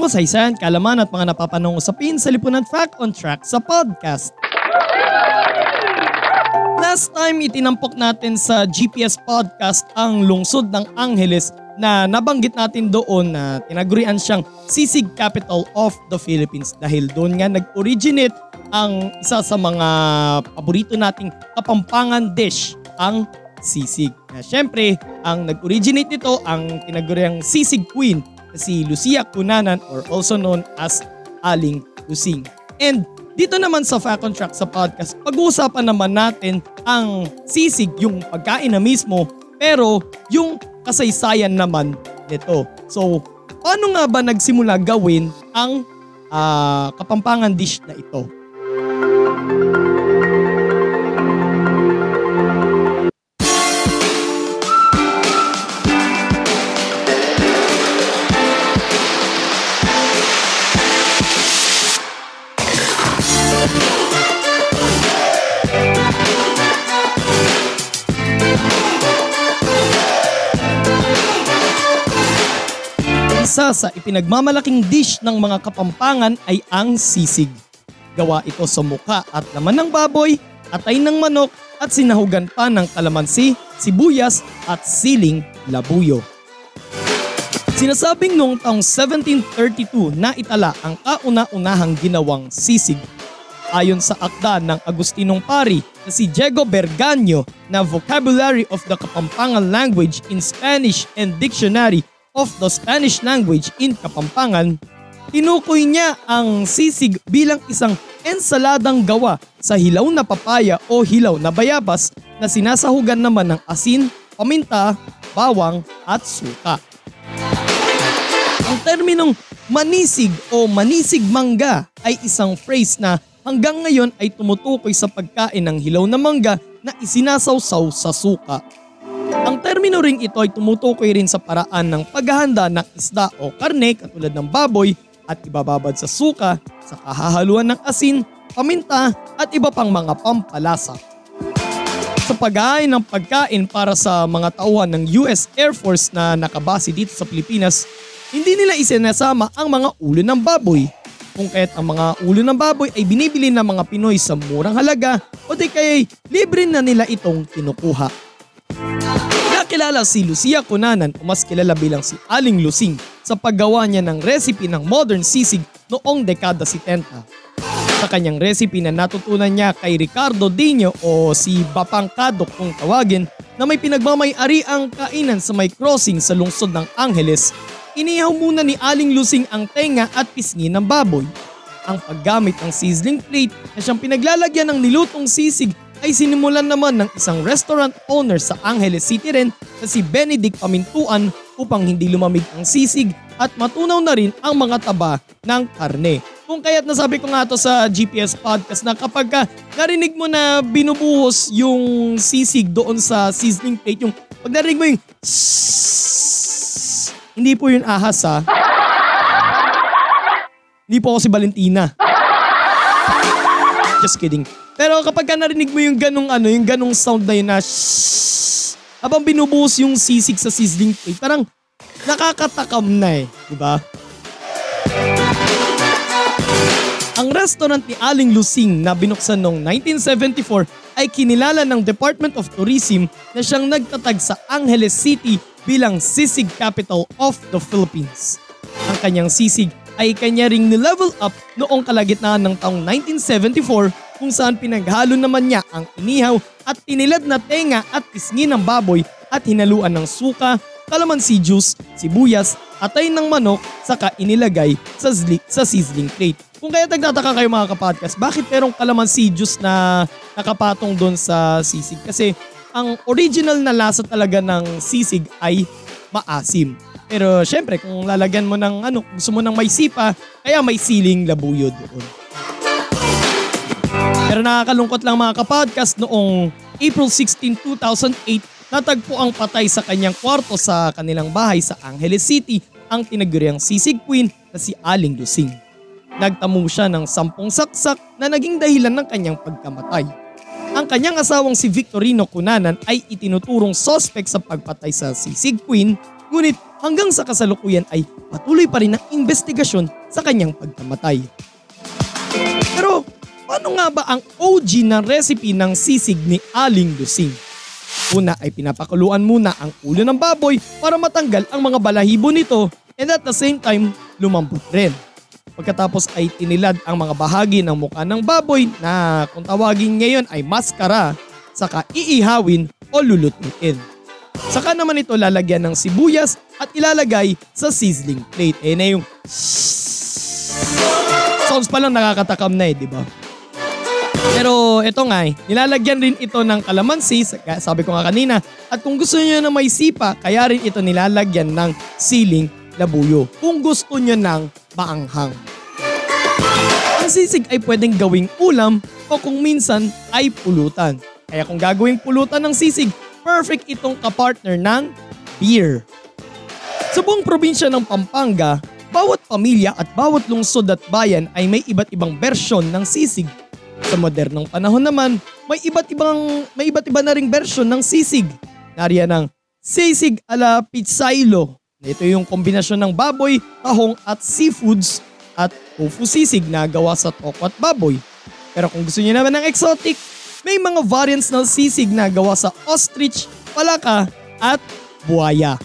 Kwentong kasaysayan, kalaman at mga napapanong usapin sa Lipunan Fact on Track sa podcast. Last time, itinampok natin sa GPS podcast ang lungsod ng Angeles na nabanggit natin doon na tinagurian siyang sisig capital of the Philippines dahil doon nga nag-originate ang isa sa mga paborito nating kapampangan dish, ang sisig. Na syempre, ang nag-originate nito ang tinaguriang sisig queen si Lucia Cunanan or also known as Aling Lusing. And dito naman sa Fact on Track sa podcast, pag-uusapan naman natin ang sisig, yung pagkain na mismo, pero yung kasaysayan naman nito. So, paano nga ba nagsimula gawin ang ah, kapampangan dish na ito? Isa sa ipinagmamalaking dish ng mga kapampangan ay ang sisig. Gawa ito sa muka at laman ng baboy, atay ng manok at sinahugan pa ng kalamansi, sibuyas at siling labuyo. Sinasabing noong taong 1732 na itala ang kauna-unahang ginawang sisig. Ayon sa akda ng Agustinong Pari na si Diego Berganyo na Vocabulary of the Kapampangan Language in Spanish and Dictionary of the Spanish Language in Kapampangan, tinukoy niya ang sisig bilang isang ensaladang gawa sa hilaw na papaya o hilaw na bayabas na sinasahugan naman ng asin, paminta, bawang at suka. Ang terminong manisig o manisig mangga ay isang phrase na hanggang ngayon ay tumutukoy sa pagkain ng hilaw na mangga na isinasawsaw sa suka. Ang termino ring ito ay tumutukoy rin sa paraan ng paghahanda ng isda o karne katulad ng baboy at ibababad sa suka sa kahahaluan ng asin, paminta at iba pang mga pampalasa. Sa paghahain ng pagkain para sa mga tauhan ng US Air Force na nakabase dito sa Pilipinas, hindi nila isinasama ang mga ulo ng baboy. Kung kaya't ang mga ulo ng baboy ay binibili ng mga Pinoy sa murang halaga o di kaya libre na nila itong kinukuha. Nakilala si Lucia Cunanan o mas kilala bilang si Aling Lusing sa paggawa niya ng recipe ng modern sisig noong dekada 70. Sa kanyang recipe na natutunan niya kay Ricardo Dino o si Bapang Kadok kung tawagin na may pinagmamay-ari ang kainan sa may crossing sa lungsod ng Angeles, inihaw muna ni Aling Lusing ang tenga at pisngi ng baboy. Ang paggamit ng sizzling plate na siyang pinaglalagyan ng nilutong sisig ay sinimulan naman ng isang restaurant owner sa Angeles City rin na si Benedict Pamintuan upang hindi lumamig ang sisig at matunaw na rin ang mga taba ng karne. Kung kaya't nasabi ko nga to sa GPS podcast na kapag ka narinig mo na binubuhos yung sisig doon sa sizzling plate, yung pag narinig mo yung hindi po yun ahas ha. Hindi po ako si Valentina. Just kidding. Pero kapag ka narinig mo yung ganong ano, yung ganong sound na yun na shhh, habang binubuhos yung sisig sa sizzling plate, parang nakakatakam na eh, di ba? Ang restaurant ni Aling Lusing na binuksan noong 1974 ay kinilala ng Department of Tourism na siyang nagtatag sa Angeles City bilang sisig capital of the Philippines. Ang kanyang sisig ay kanya ring nilevel up noong kalagitnaan ng taong 1974 kung saan pinaghalo naman niya ang inihaw at tinilad na tenga at pisngi ng baboy at hinaluan ng suka, kalamansi juice, sibuyas, atay ng manok, saka inilagay sa, zli- sa sizzling plate. Kung kaya nagtataka kayo mga kapodcast, bakit merong kalamansi juice na nakapatong doon sa sisig? Kasi ang original na lasa talaga ng sisig ay maasim. Pero syempre, kung lalagyan mo ng ano, gusto mo ng may sipa, kaya may siling labuyo doon. Pero nakakalungkot lang mga kapodcast noong April 16, 2008, natagpo ang patay sa kanyang kwarto sa kanilang bahay sa Angeles City ang tinaguriang sisig queen na si Aling Lusing. Nagtamo siya ng sampung saksak na naging dahilan ng kanyang pagkamatay. Ang kanyang asawang si Victorino Cunanan ay itinuturong sospek sa pagpatay sa sisig queen ngunit hanggang sa kasalukuyan ay patuloy pa rin ang investigasyon sa kanyang pagkamatay. Pero paano nga ba ang OG na recipe ng sisig ni Aling Lusing? Una ay pinapakuluan muna ang ulo ng baboy para matanggal ang mga balahibo nito and at the same time lumambot rin. Pagkatapos ay tinilad ang mga bahagi ng mukha ng baboy na kung tawagin ngayon ay maskara, saka iihawin o lulutuin. Saka naman ito lalagyan ng sibuyas at ilalagay sa sizzling plate. Eh na yung sounds pa nakakatakam na eh, di ba? Pero ito nga eh, nilalagyan rin ito ng kalamansi, sabi ko nga kanina, at kung gusto niyo na may sipa, kaya rin ito nilalagyan ng siling labuyo. Kung gusto niyo ng maanghang. Ang sisig ay pwedeng gawing ulam o kung minsan ay pulutan. Kaya kung gagawing pulutan ng sisig, perfect itong kapartner ng beer. Sa buong probinsya ng Pampanga, bawat pamilya at bawat lungsod at bayan ay may iba't ibang bersyon ng sisig. Sa modernong panahon naman, may iba't ibang may iba't iba na ring bersyon ng sisig. Nariyan ang sisig ala pizzailo. Ito yung kombinasyon ng baboy, tahong at seafoods at tofu sisig na gawa sa toko at baboy. Pero kung gusto niyo naman ng exotic, may mga variants ng sisig na gawa sa ostrich, palaka at buhaya.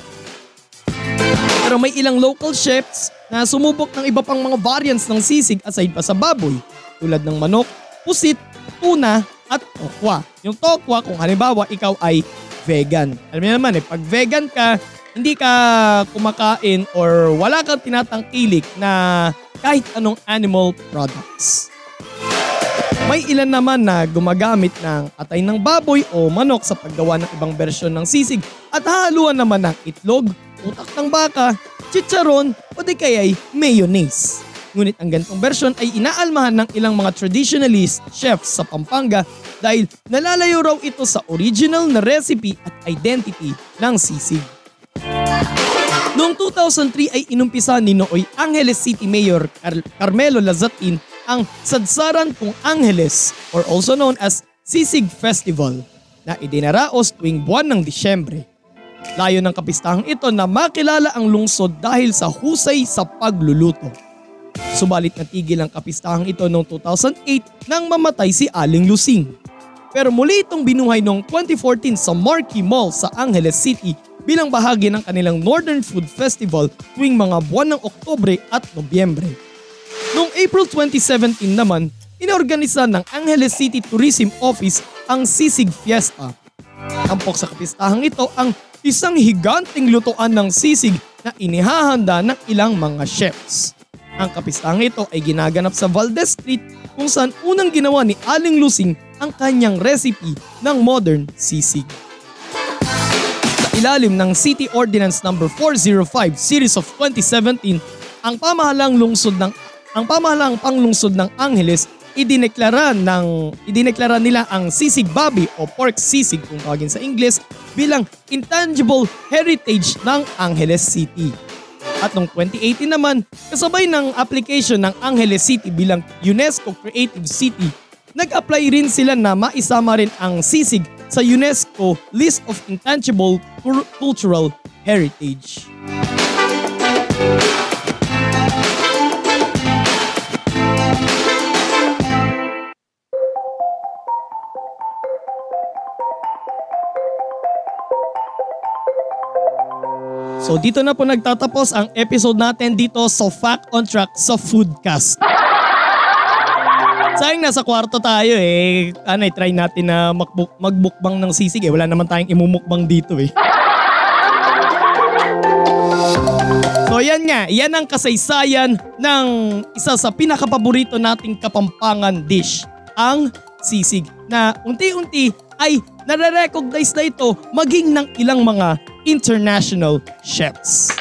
Pero may ilang local chefs na sumubok ng iba pang mga variants ng sisig aside pa sa baboy tulad ng manok, pusit, tuna at tokwa. Yung tokwa kung halimbawa ikaw ay vegan. Alam niyo naman eh, pag vegan ka, hindi ka kumakain or wala kang tinatangkilik na kahit anong animal products. May ilan naman na gumagamit ng atay ng baboy o manok sa paggawa ng ibang bersyon ng sisig at hahaluan naman ng itlog, utak ng baka, chicharon o di kaya'y mayonnaise. Ngunit ang ganitong bersyon ay inaalmahan ng ilang mga traditionalist chefs sa Pampanga dahil nalalayo raw ito sa original na recipe at identity ng sisig. Noong 2003 ay inumpisa ni Nooy Angeles City Mayor Car- Carmelo Lazatin ang Sadsaran Kung Angeles or also known as Sisig Festival na idinaraos tuwing buwan ng Disyembre. Layo ng kapistahang ito na makilala ang lungsod dahil sa husay sa pagluluto. Subalit natigil ang kapistahang ito noong 2008 nang mamatay si Aling Lusing. Pero muli itong binuhay noong 2014 sa Marquee Mall sa Angeles City bilang bahagi ng kanilang Northern Food Festival tuwing mga buwan ng Oktobre at Nobyembre. Noong April 2017 naman, inorganisa ng Angeles City Tourism Office ang Sisig Fiesta. Tampok sa kapistahang ito ang isang higanting lutuan ng sisig na inihahanda ng ilang mga chefs. Ang kapistahang ito ay ginaganap sa Valdez Street kung saan unang ginawa ni Aling Lusing ang kanyang recipe ng modern sisig. Sa ilalim ng City Ordinance No. 405 Series of 2017, ang pamahalang lungsod ng ang pamahalang panglungsod ng Angeles idineklara ng idineklara nila ang sisig babi o pork sisig kung tawagin sa Ingles bilang intangible heritage ng Angeles City. At noong 2018 naman, kasabay ng application ng Angeles City bilang UNESCO Creative City, nag-apply rin sila na maisama rin ang sisig sa UNESCO List of Intangible Cultural Heritage. So dito na po nagtatapos ang episode natin dito sa Fact on Track sa Foodcast. Sayang nasa kwarto tayo eh. Ano, try natin na magbuk- magbukbang ng sisig eh. Wala naman tayong imumukbang dito eh. So yan nga, yan ang kasaysayan ng isa sa pinakapaborito nating kapampangan dish, ang sisig na unti-unti ay nare-recognize na ito maging ng ilang mga international chefs.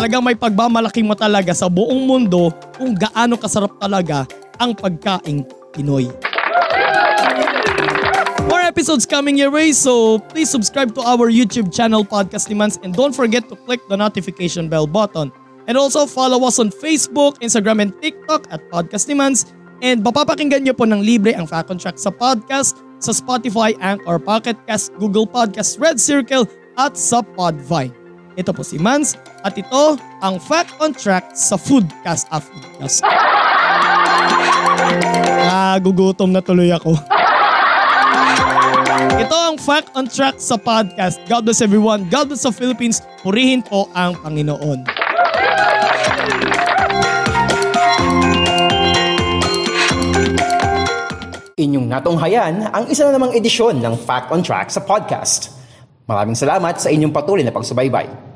talagang may pagmamalaking mo talaga sa buong mundo kung gaano kasarap talaga ang pagkaing Pinoy. More episodes coming your way, so please subscribe to our YouTube channel Podcast ni Mans and don't forget to click the notification bell button. And also follow us on Facebook, Instagram, and TikTok at Podcast ni Mans. And mapapakinggan nyo po ng libre ang Fact on Track sa podcast, sa Spotify, Anchor, Pocket Cast, Google Podcast, Red Circle, at sa Podvine. Ito po si Mans at ito ang Fact on Track sa Foodcast of Foodcast. Ah, gugutom na tuloy ako. Ito ang Fact on Track sa podcast. God bless everyone. God bless the Philippines. Purihin po ang Panginoon. Inyong natunghayan ang isa na namang edisyon ng Fact on Track sa podcast. Maraming salamat sa inyong patuloy na pagsubaybay.